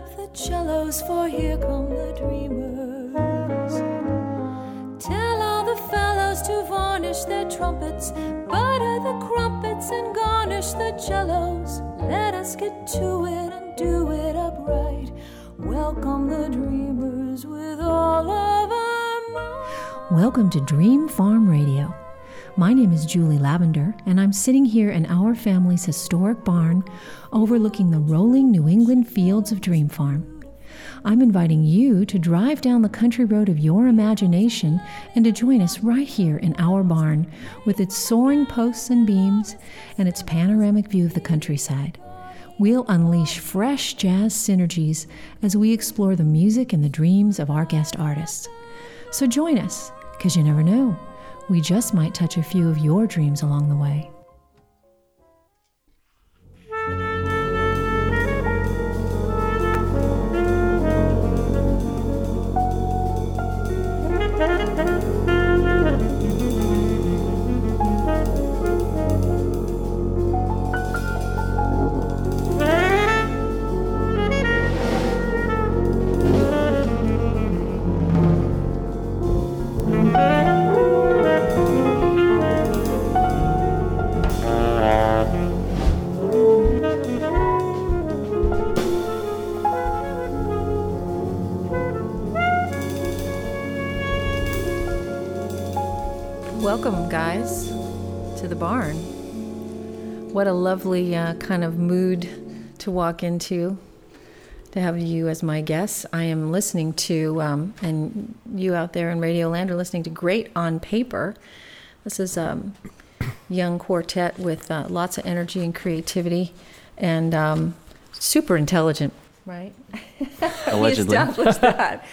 Up the cellos, for here come the dreamers. Tell all the fellows to varnish their trumpets, butter the crumpets, and garnish the cellos. Let us get to it and do it upright. Welcome the dreamers with all of our might. Welcome to Dream Farm Radio. My name is Julie Lavender, and I'm sitting here in our family's historic barn overlooking the rolling New England fields of Dream Farm. I'm inviting you to drive down the country road of your imagination and to join us right here in our barn with its soaring posts and beams and its panoramic view of the countryside. We'll unleash fresh jazz synergies as we explore the music and the dreams of our guest artists. So join us, because you never know. We just might touch a few of your dreams along the way. Guys, to the barn. What a lovely uh, kind of mood to walk into to have you as my guest. I am listening to, um, and you out there in Radio Land are listening to Great on Paper. This is a um, young quartet with uh, lots of energy and creativity and um, super intelligent, right? Allegedly. established that.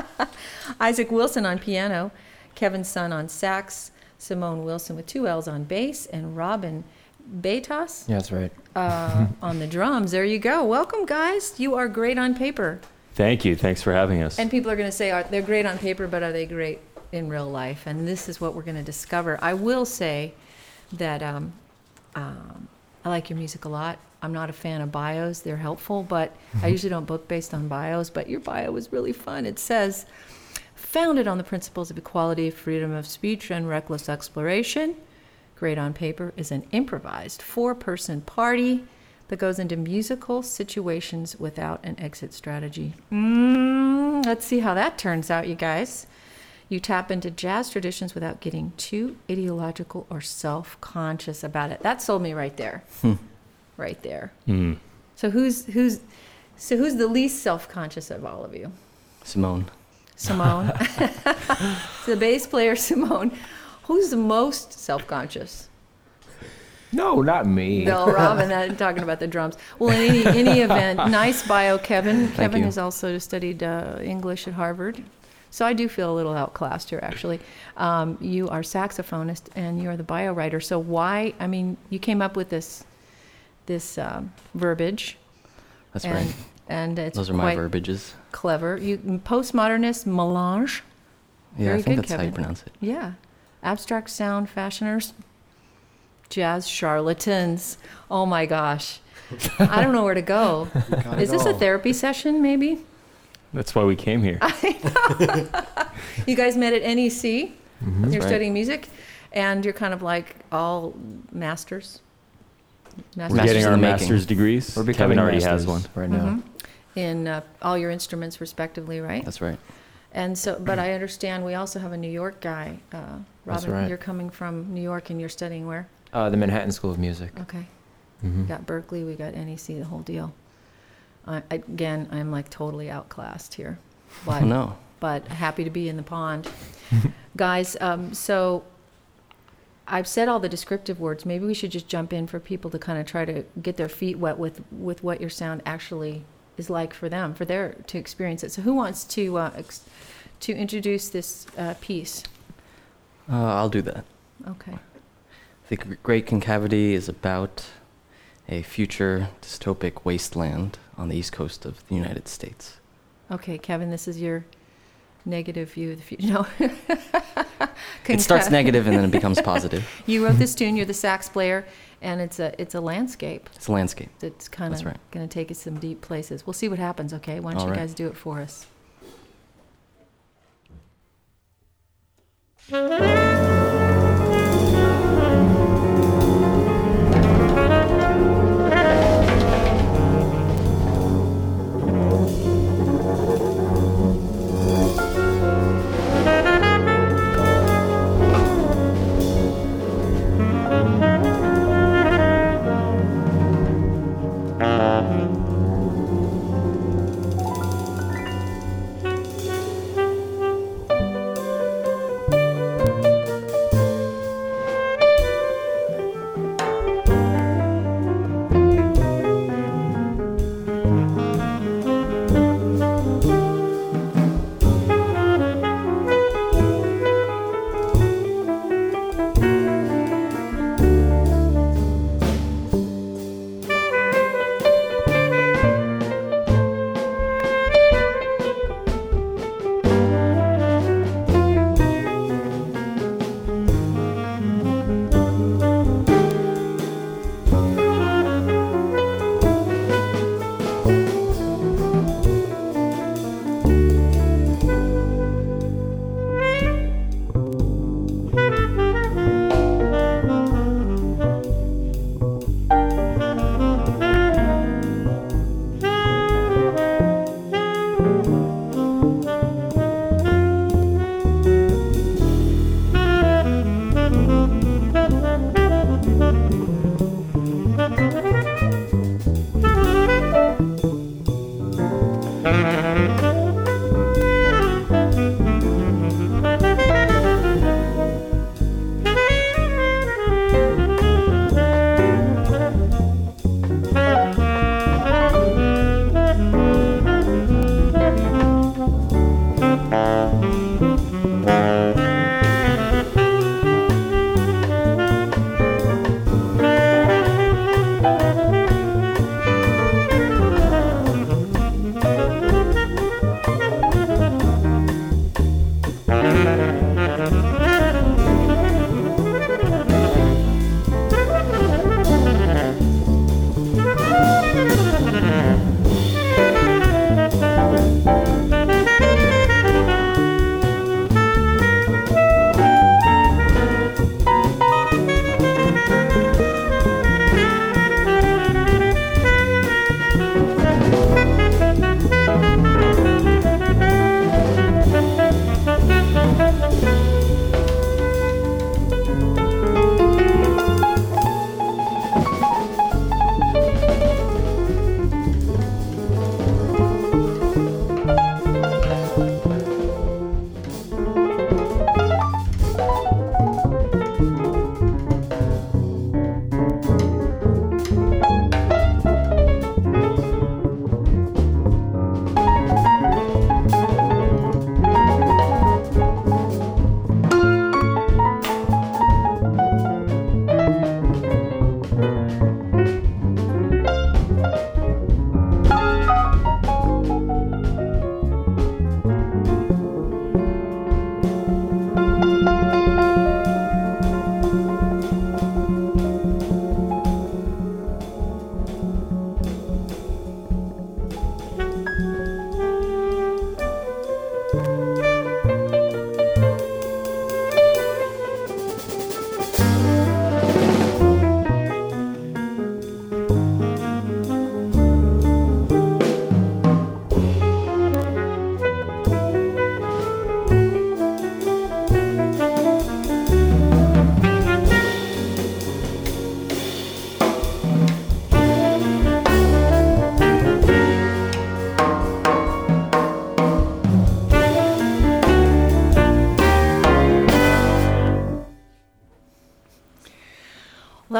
Isaac Wilson on piano, Kevin Sun on sax, Simone Willson with two L's on bass, and Robin Betas Yeah, that's right. uh, on the drums. There you go. Welcome, guys. You are great on paper. Thank you. Thanks for having us. And people are going to say are, they're great on paper, but are they great in real life? And this is what we're going to discover. I will say that um, um, I like your music a lot. I'm not a fan of bios. They're helpful, but I usually don't book based on bios. But your bio was really fun. It says, founded on the principles of equality, freedom of speech, and reckless exploration. Great on Paper is an improvised four person party that goes into musical situations without an exit strategy. Mm, let's see how that turns out, you guys. You tap into jazz traditions without getting too ideological or self conscious about it. That sold me right there. Right there. Mm. So who's who's so who's the least self conscious of all of you? Simone. Simone. the bass player Simone. Who's the most self conscious? No, not me. No, Robin. I'm talking about the drums. Well, in any any event, nice bio, Kevin. Kevin you. has also studied uh, English at Harvard, so I do feel a little outclassed here. Actually, um, you are saxophonist and you are the bio writer. So why? I mean, you came up with this this um, verbiage, That's and right. And it's Those are my quite verbiages. clever. You postmodernist melange. Yeah, Very I think good, that's how you pronounce it. Yeah. Abstract sound fashioners, jazz charlatans. Oh my gosh. I don't know where to go. Is this a therapy session, maybe? That's why we came here. You guys met at NEC? Mm-hmm. You're right. studying music, and you're kind of like all masters. We're getting our making. master's degrees. We're becoming Kevin already has one. right now. Mhm. In uh, all your instruments respectively, right? That's right. And so, but I understand we also have a New York guy. Uh, Robin, right. you're coming from New York and you're studying where? Uh, the Manhattan School of Music. Okay. Mhm. We got Berklee, we got NEC, the whole deal. I, again, I'm like totally outclassed here, but Oh, no. but happy to be in the pond, guys. Um, so I've said all the descriptive words. Maybe we should just jump in for people to kind of try to get their feet wet with with what your sound actually is like for them, for their to experience it. So who wants to uh, ex- to introduce this uh, piece? Uh, I'll do that. Okay. The Great Concavity is about a future dystopic wasteland on the east coast of the United States. Okay, Kevin, this is your negative view of the future. No. It starts negative and then it becomes positive. You wrote this tune. You're the sax player, and it's a it's a landscape It's a landscape. that's kind of right. going to take us some deep places. We'll see what happens. Okay, why don't All you right. guys do it for us?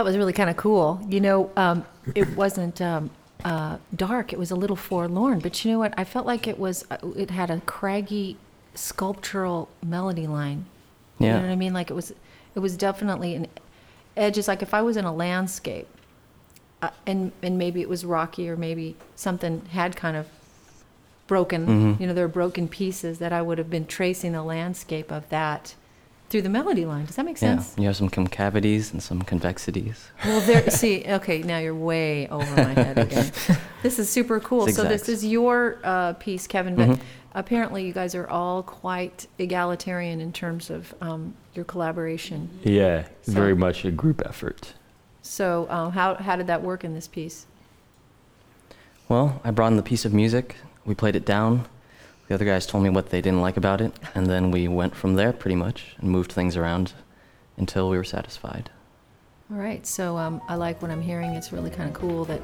that was really kind of cool. You know, um, it wasn't um, uh, dark; it was a little forlorn. But you know what? I felt like it was. uh, It had a craggy, sculptural melody line. You Yeah. know what I mean? Like it was. It was definitely an edge. It's like if I was in a landscape, uh, and and maybe it was rocky, or maybe something had kind of broken. Mhm. You know, there were broken pieces that I would have been tracing the landscape of that through the melody line. Does that make sense? Yeah. sense? You have some concavities and some convexities. Well, there. see, okay, now you're way over my head again. This is super cool. So this is your uh, piece, Kevin. But Mhm. apparently, you guys are all quite egalitarian in terms of um, your collaboration. Yeah, So- very much a group effort. So uh, how how did that work in this piece? Well, I brought in the piece of music. We played it down. The other guys told me what they didn't like about it, and then we went from there pretty much and moved things around until we were satisfied. All right. So um, I like what I'm hearing. It's really kind of cool that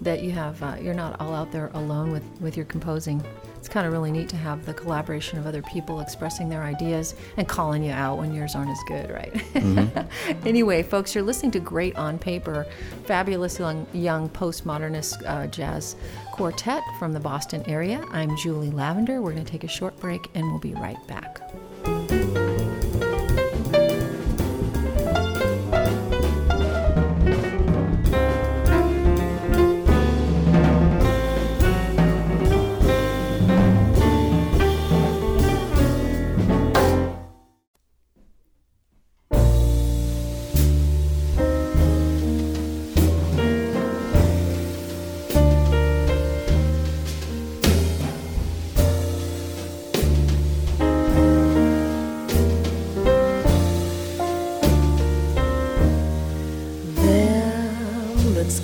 that you have uh, you're not all out there alone with with your composing. It's kind of really neat to have the collaboration of other people expressing their ideas and calling you out when yours aren't as good, right? anyway, folks, you're listening to Great on Paper, fabulous young, young postmodernist uh, jazz quartet from the Boston area. I'm Julie Lavender. We're going to take a short break and we'll be right back.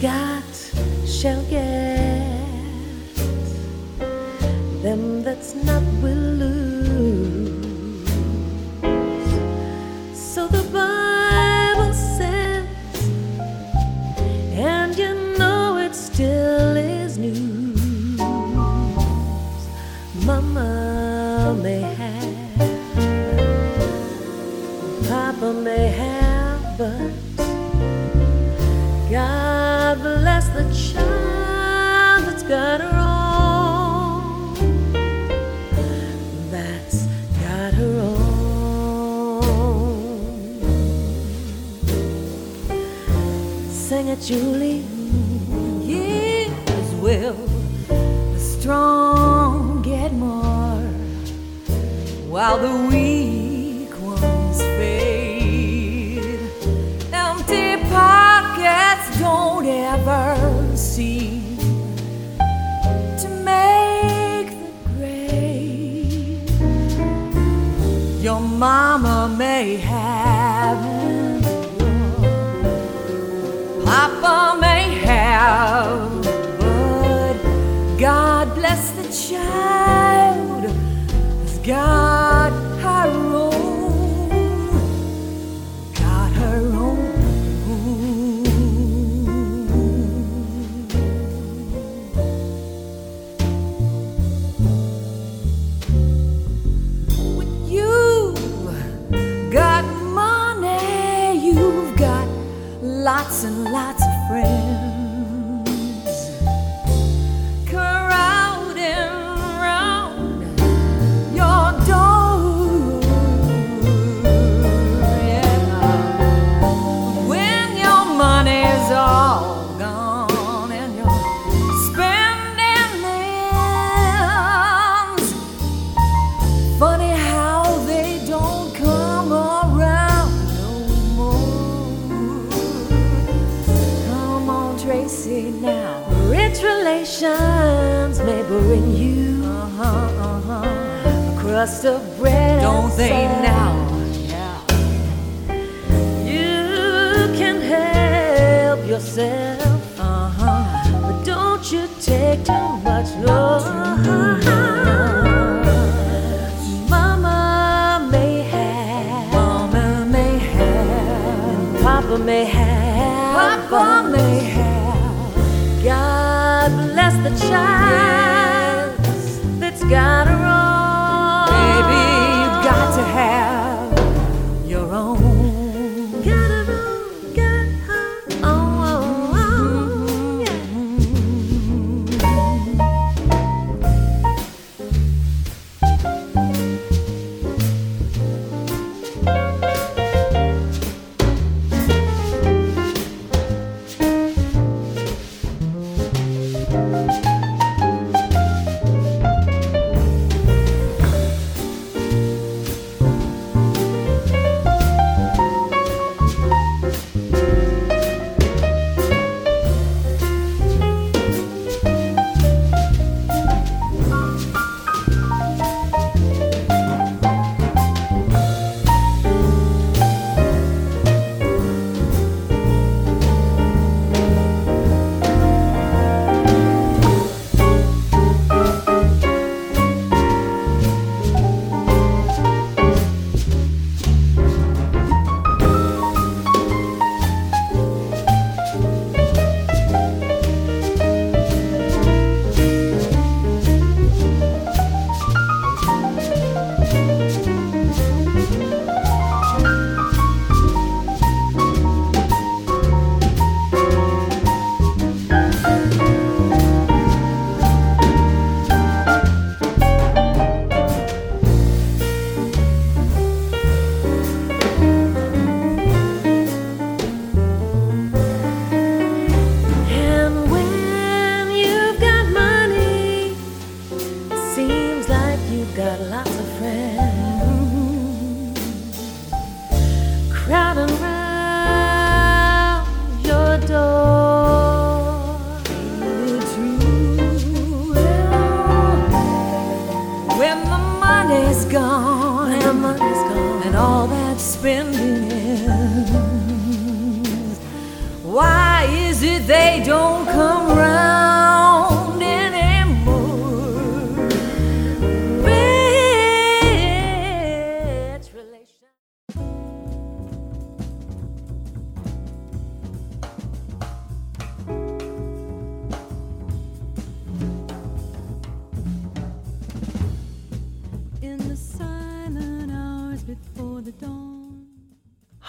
Them lots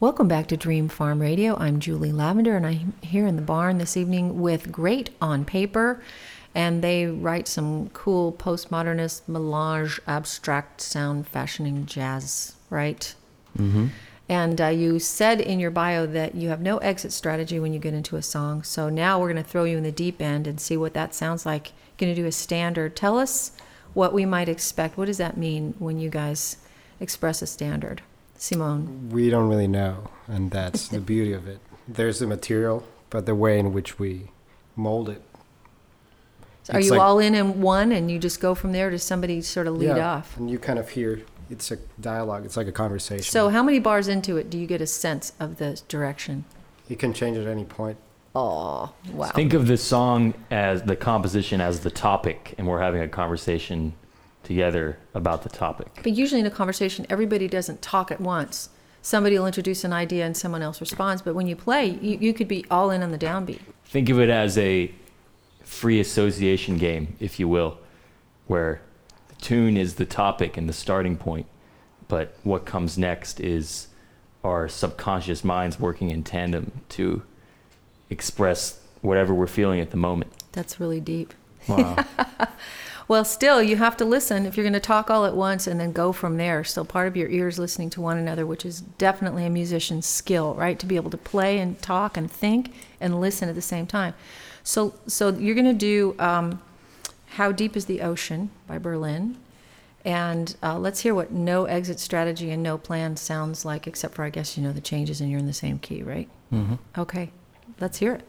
Welcome back to Dream Farm Radio. I'm Julie Lavender, and I'm here in the barn this evening with Great on Paper. And they write some cool postmodernist, melange, abstract sound fashioning jazz, right? Mm-hmm. And uh, you said in your bio that you have no exit strategy when you get into a song. So now we're going to throw you in the deep end and see what that sounds like. Going to do a standard. Tell us what we might expect. What does that mean when you guys express a standard? Simone. We don't really know, and that's the beauty of it. There's the material, but the way in which we mold it. Are you like- all in in one and you just go from there? Does somebody sort of lead Yeah, off? And you kind of hear it's a dialogue. It's like a conversation. So, how many bars into it do you get a sense of the direction? you can change at any point. Oh, wow. Think of the song as the composition as the topic, and we're having a conversation together about the topic. But usually in a conversation, everybody doesn't talk at once. Somebody will introduce an idea and someone else responds. But when you play, you, you could be all in on the downbeat. Think of it as a free association game, if you will, where the tune is the topic and the starting point, but what comes next is our subconscious minds working in tandem to express whatever we're feeling at the moment. That's really deep. Wow. Well, still, you have to listen if you're going to talk all at once and then go from there. Still, part of your ears listening to one another, which is definitely a musician's skill, right? To be able to play and talk and think and listen at the same time. So, so you're going to do um, "How Deep Is the Ocean" by Berlin, and uh, let's hear what "No Exit Strategy" and "No Plan" sounds like. Except for, I guess you know the changes, and you're in the same key, right? Mm-hmm. Okay, let's hear it.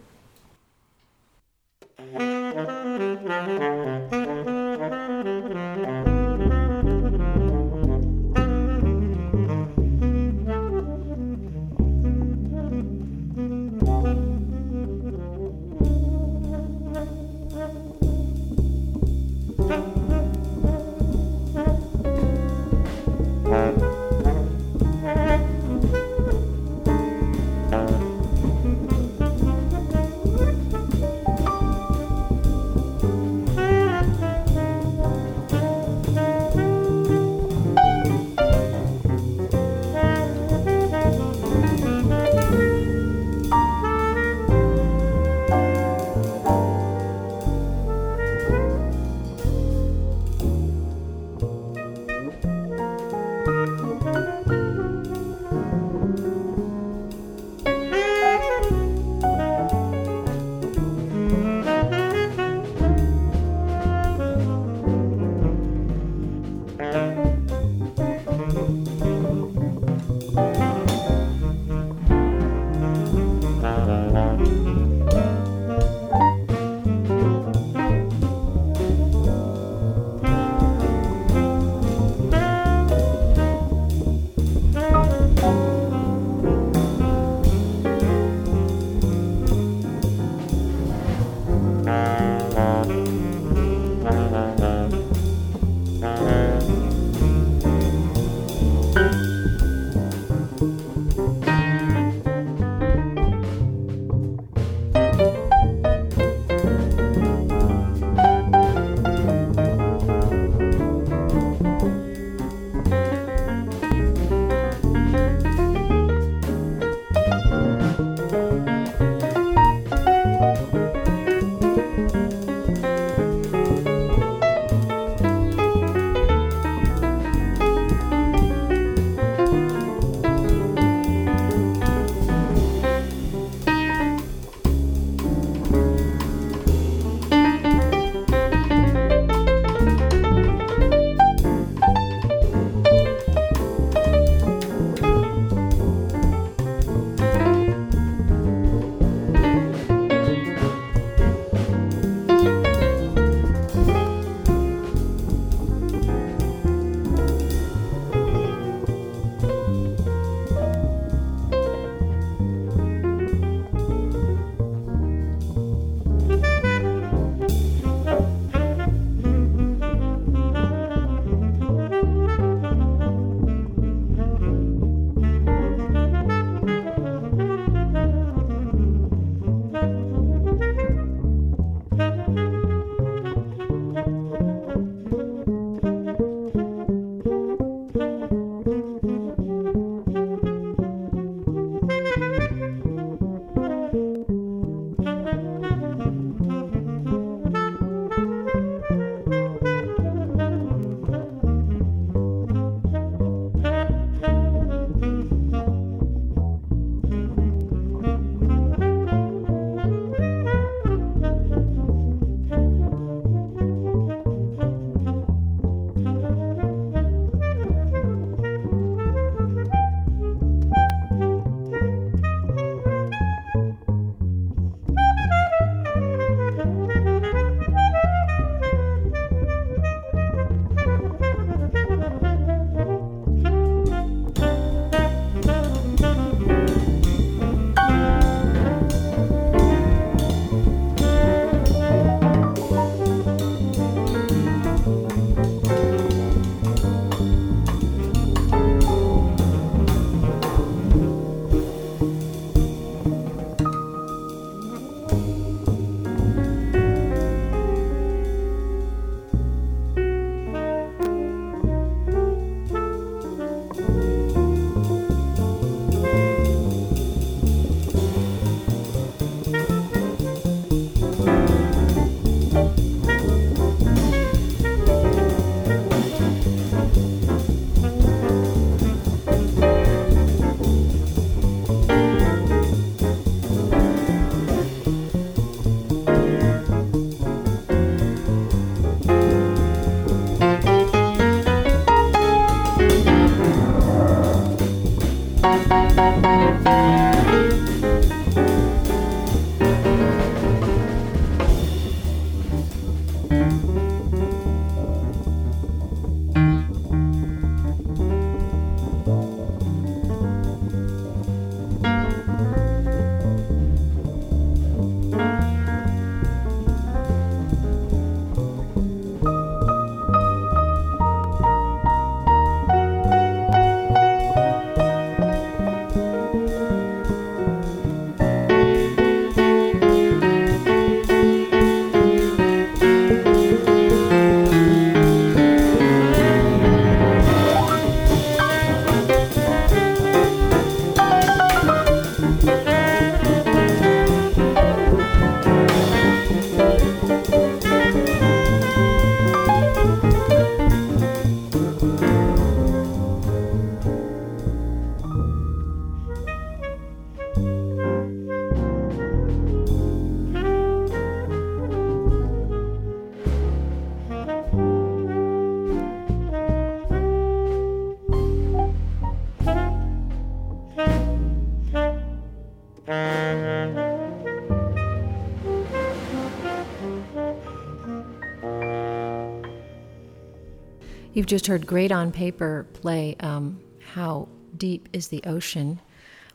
You've just heard Great on Paper play um, How Deep is the Ocean.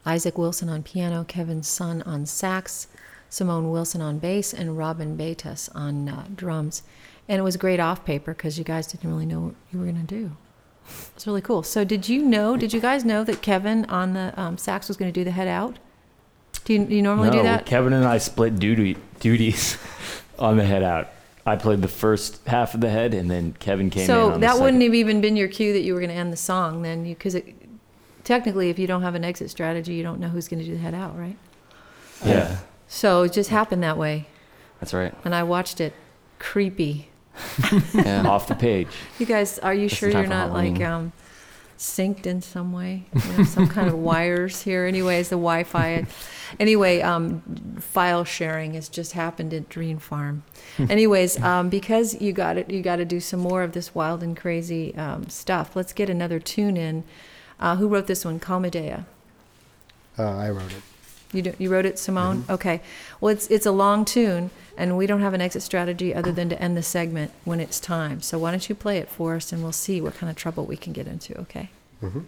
Isaac Wilson on piano, Kevin Sun on sax, Simone Willson on bass, and Robin Betas on uh, drums. And it was great off paper because you guys didn't really know what you were going to do. It's really cool. So, did you know, did you guys know that Kevin on the um, sax was going to do the head out? Do you, do you normally no, do that? Kevin and I split duty duties on the head out. I played the first half of the head, and then Kevin came in. So on the that wouldn't have even been your cue that you were going to end the song then, because technically, if you don't have an exit strategy, you don't know who's going to do the head out, right? Yeah. So it just happened that way, That's right. and I watched it. Creepy. Yeah. Off the page. You guys, are you Just sure you're for not like um, synced in some way? You know, some kind of wires here. Anyways, the Wi-Fi. Anyway, um, file sharing has just happened at Dream Farm. Anyways, um, because you got it, you got to do some more of this wild and crazy um, stuff. Let's get another tune in. Uh, who wrote this one? Calmadea. Uh, I wrote it. You do, you wrote it, Simone. Okay. Well, it's it's a long tune, and we don't have an exit strategy other than to end the segment when it's time. So why don't you play it for us, and we'll see what kind of trouble we can get into. Okay. hmm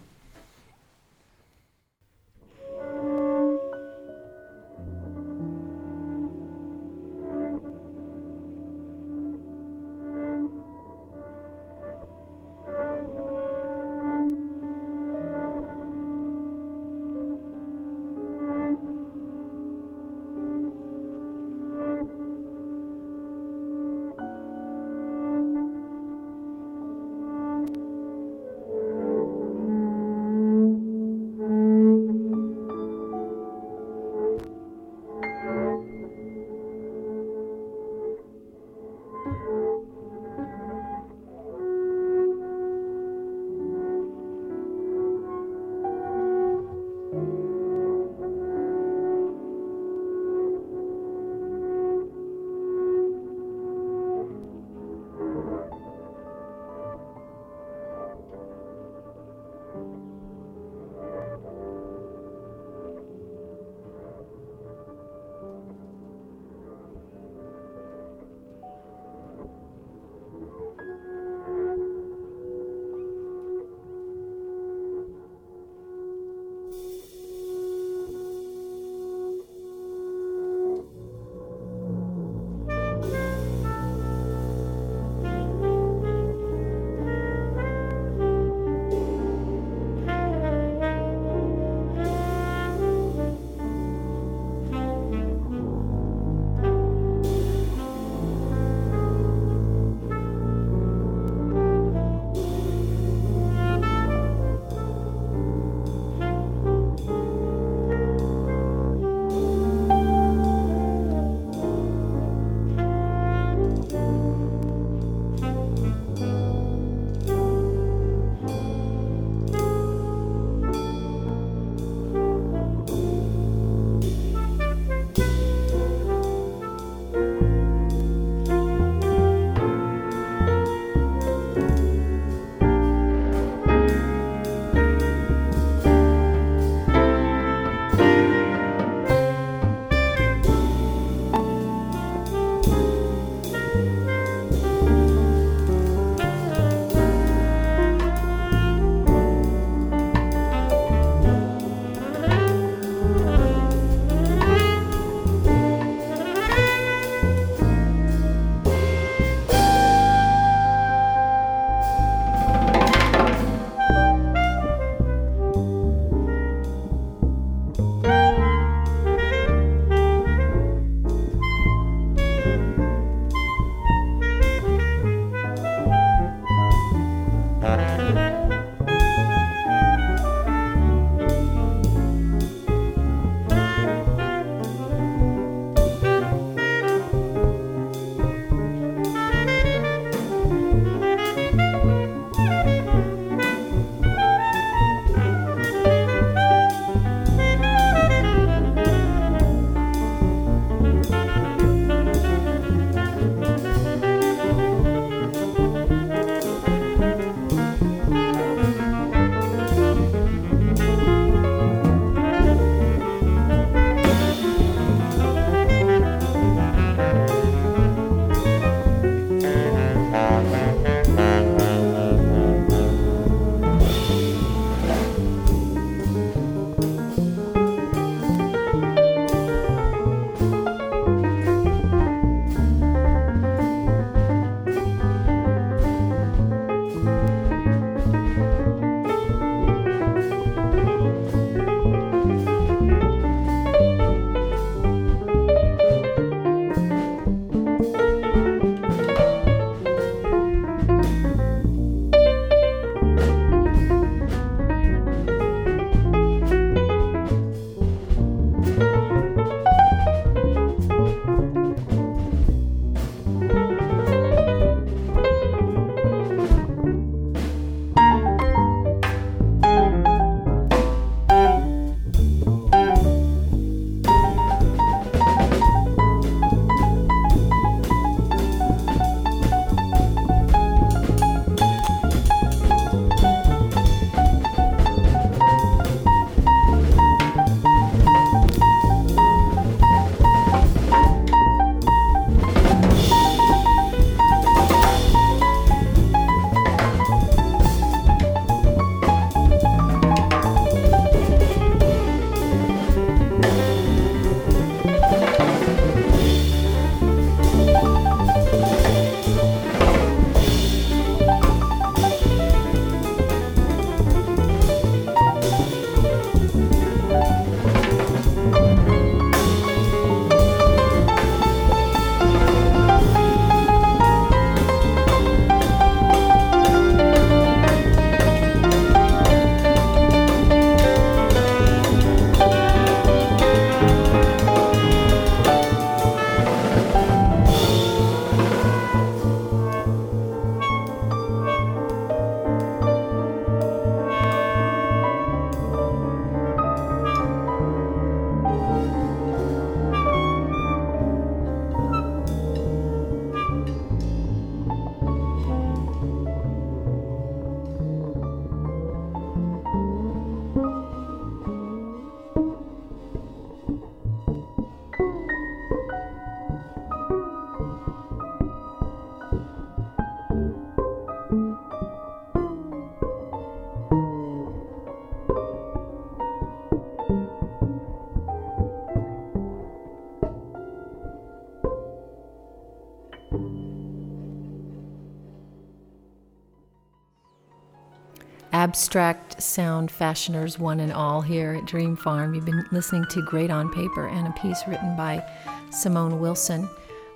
abstract sound fashioners, one and all, here at Dream Farm. You've been listening to Great on Paper and a piece written by Simone Willson,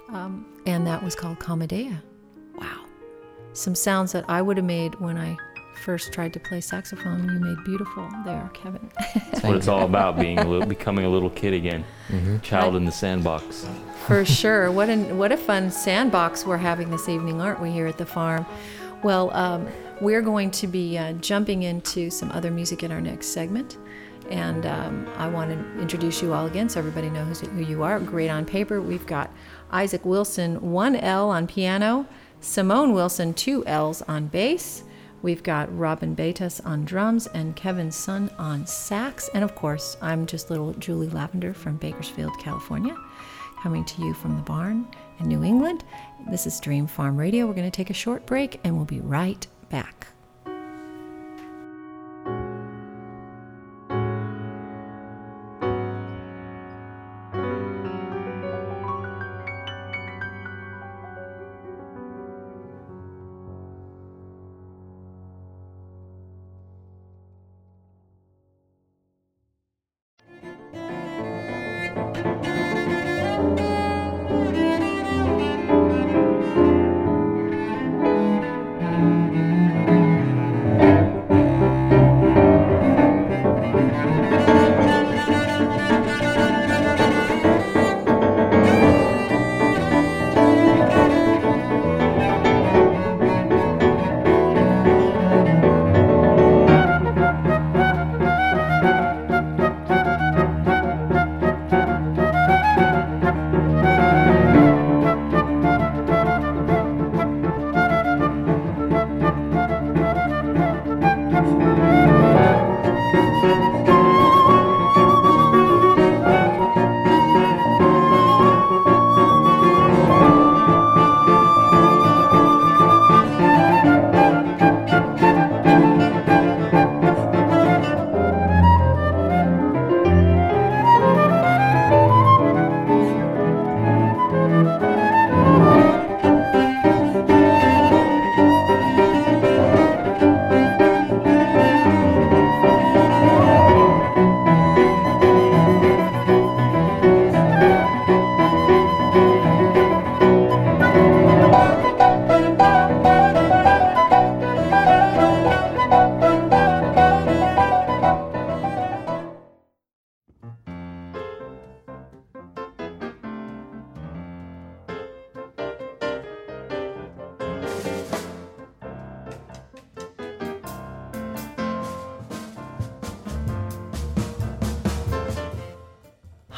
um, and that was called Comedea. Wow. Some sounds that I would have made when I first tried to play saxophone. You made beautiful there, Kevin. That's what it's all about, being a little, becoming a little kid again. Child in the sandbox. For sure. What an what a fun sandbox we're having this evening, aren't we, here at the farm? Well, um, we're going to be uh, jumping into some other music in our next segment. And um, I want to introduce you all again so everybody knows who you are. Great on paper. We've got Isaac Wilson, one L on piano, Simone Willson, two L's on bass. We've got Robin Baytas on drums and Kevin Sun on sax. And of course, I'm just little Julie Lavender from Bakersfield, California, coming to you from the barn in New England. This is Dream Farm Radio. We're going to take a short break and we'll be right back.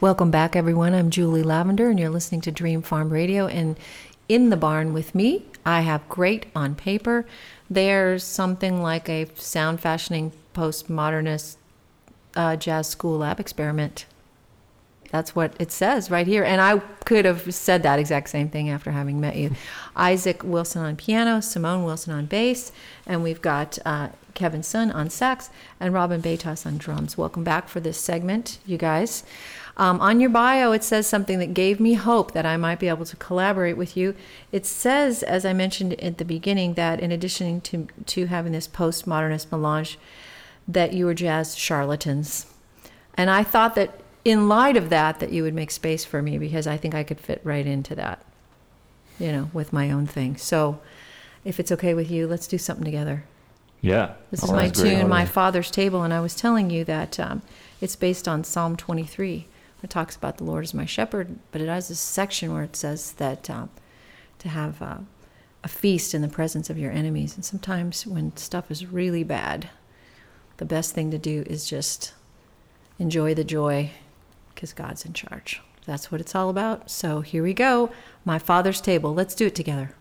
Welcome back, everyone. I'm Julie Lavender, and you're listening to Dream Farm Radio. And in the barn with me, I have Great on Paper. There's something like a sound fashioning postmodernist uh, jazz school lab experiment. That's what it says right here. And I could have said that exact same thing after having met you. Isaac Wilson on piano, Simone Willson on bass, and we've got uh, Kevin Sun on sax and Robin Baytas on drums. Welcome back for this segment, you guys. Um, on your bio, it says something that gave me hope that I might be able to collaborate with you. It says, as I mentioned at the beginning, that in addition to, to having this postmodernist melange, that you were jazz charlatans. And I thought that in light of that, that you would make space for me because I think I could fit right into that, you know, with my own thing. So if it's okay with you, let's do something together. Yeah. This is oh, my tune. My Father's Table. And I was telling you that um, it's based on Psalm 23 it talks about the Lord is my shepherd, but it has a section where it says that uh, to have uh, a feast in the presence of your enemies. And sometimes when stuff is really bad, the best thing to do is just enjoy the joy because God's in charge. That's what it's all about. So here we go. My Father's Table. Let's do it together.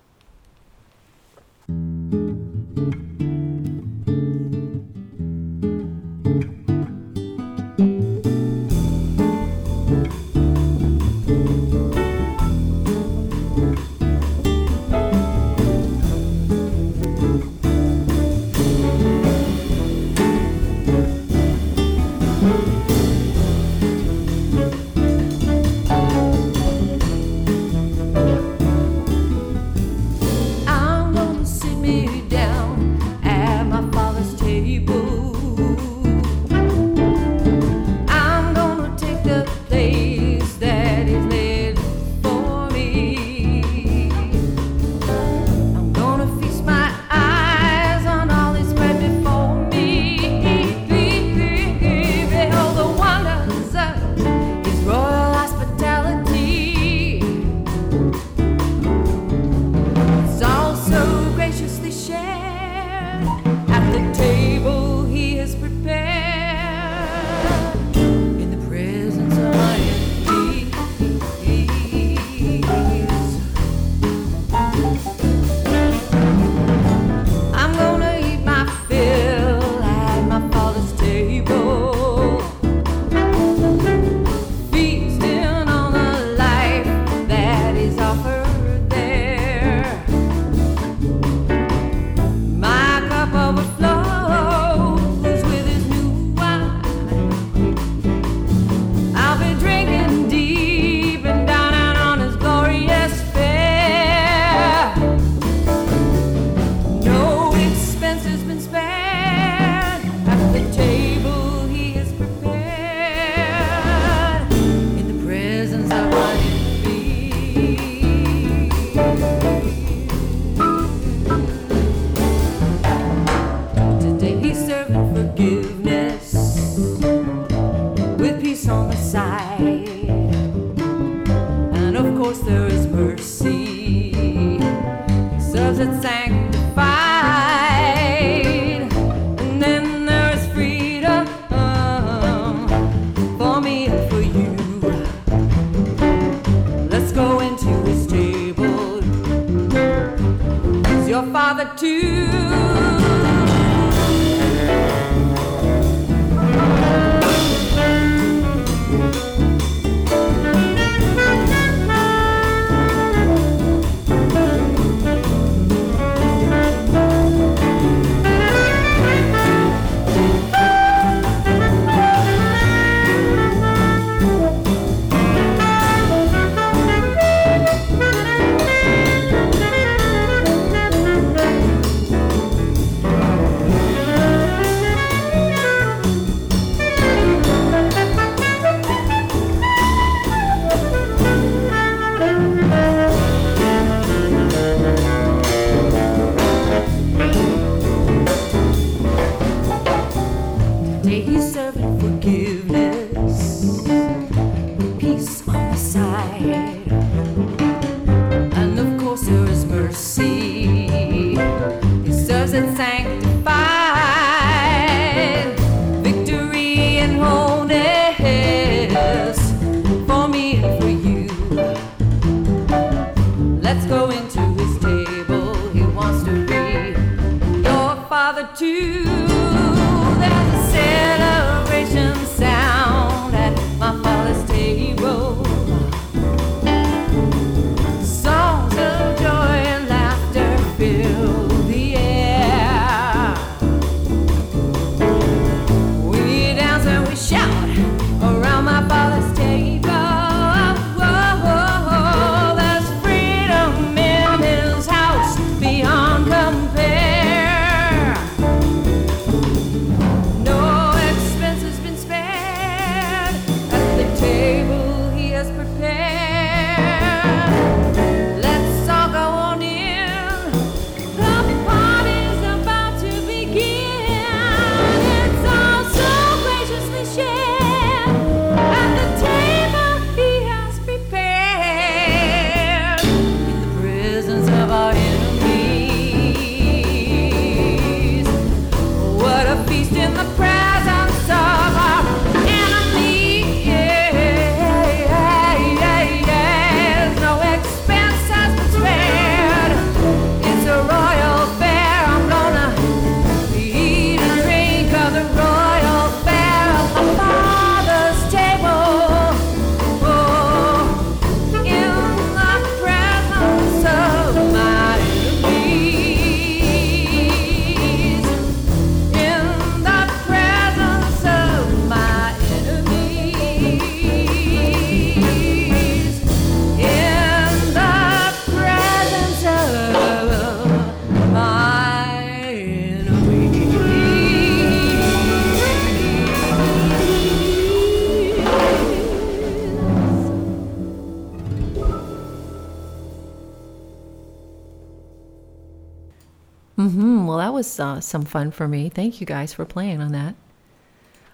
Some fun for me. Thank you guys for playing on that.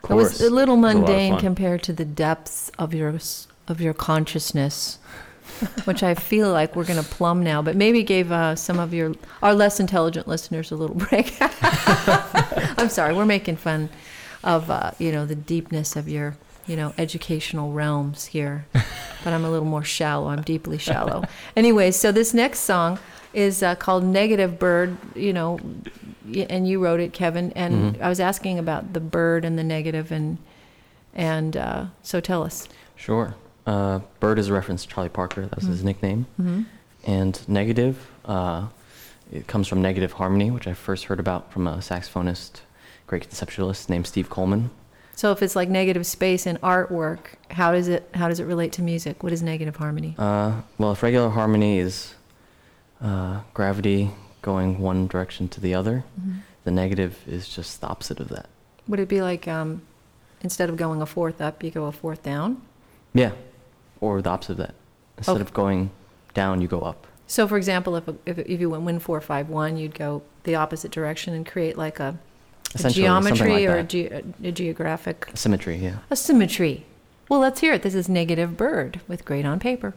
It was a little It was a lot mundane fun. compared to the depths of your of your consciousness, which I feel like we're going to plumb now. But maybe gave uh, some of your our less intelligent listeners a little break. I'm sorry, we're making fun of uh, you know the deepness of your you know educational realms here, but I'm a little more shallow. I'm deeply shallow. anyway, so this next song is uh, called "Negative Bird." You know, and you wrote it, Kevin. And Mhm. I was asking about the bird and the negative, and and uh, so tell us. Sure. Uh, Bird is a reference to Charlie Parker. That was his Mhm. nickname. Mm-hmm. And negative, uh, it comes from negative harmony, which I first heard about from a saxophonist, great conceptualist named Steve Coleman. So if it's like negative space in artwork, how does it how does it relate to music? What is negative harmony? Uh, well, if regular harmony is uh, gravity going one direction to the other, Mhm. the negative is just the opposite of that. Would it be like um, instead of going a fourth up, you go a fourth down? Yeah, or the opposite of that. Instead of going down, you go up. So, for example, if if, if you went win four five one, you'd go the opposite direction and create like a, a geometry like or a, ge- a geographic Symmetry, yeah. a symmetry. Well, let's hear it. This is Negative Bird with Great on Paper.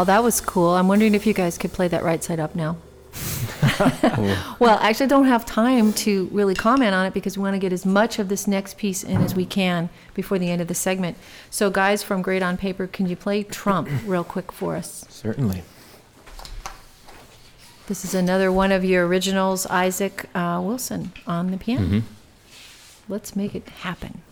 Wow, that was cool. I'm wondering if you guys could play that right side up now. well, actually, I don't have time to really comment on it because we want to get as much of this next piece in as we can before the end of the segment. So, guys from Great on Paper, can you play Trump real quick for us? Certainly. This is another one of your originals, Isaac uh, Wilson on the piano. Mhm. Let's make it happen.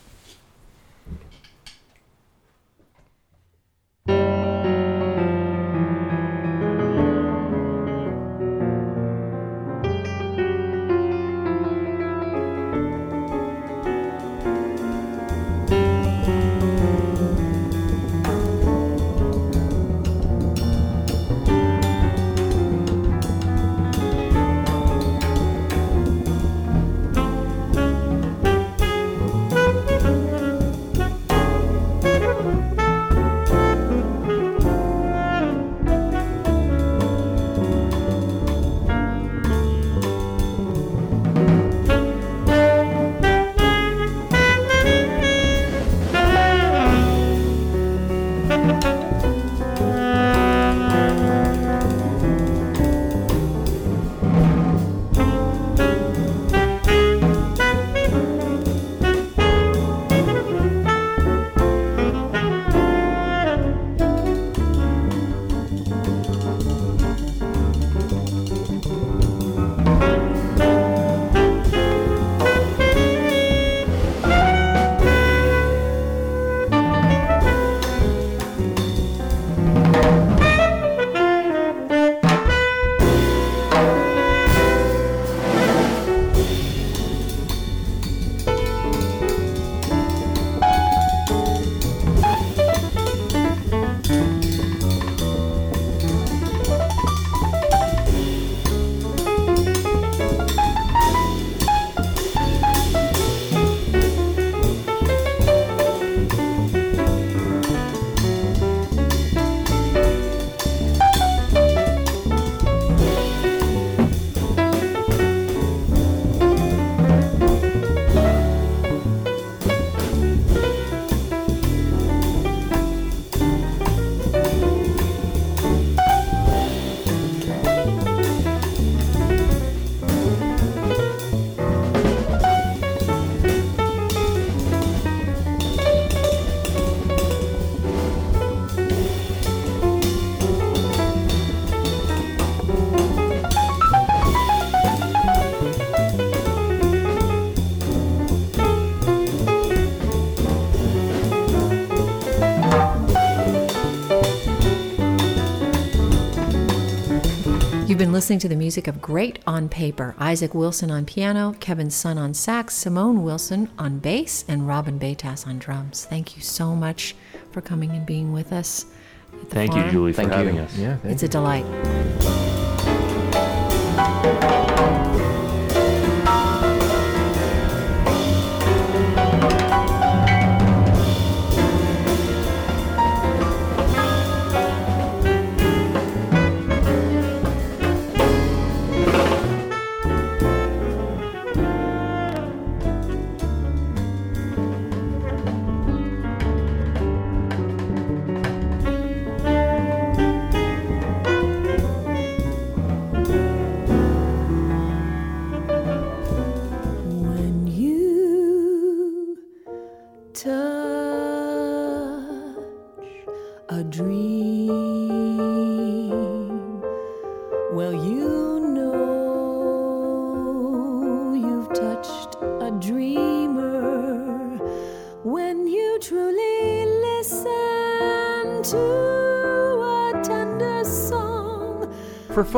Listening to the music of Great on Paper. Isaac Wilson on piano, Kevin Sun on sax, Simone Willson on bass, and Robin Baytas on drums. Thank you so much for coming and being with us. at the Thank you, farm. Julie, for Thank you. having us. Yeah, thank It's you. a delight.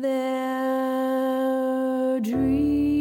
their dreams.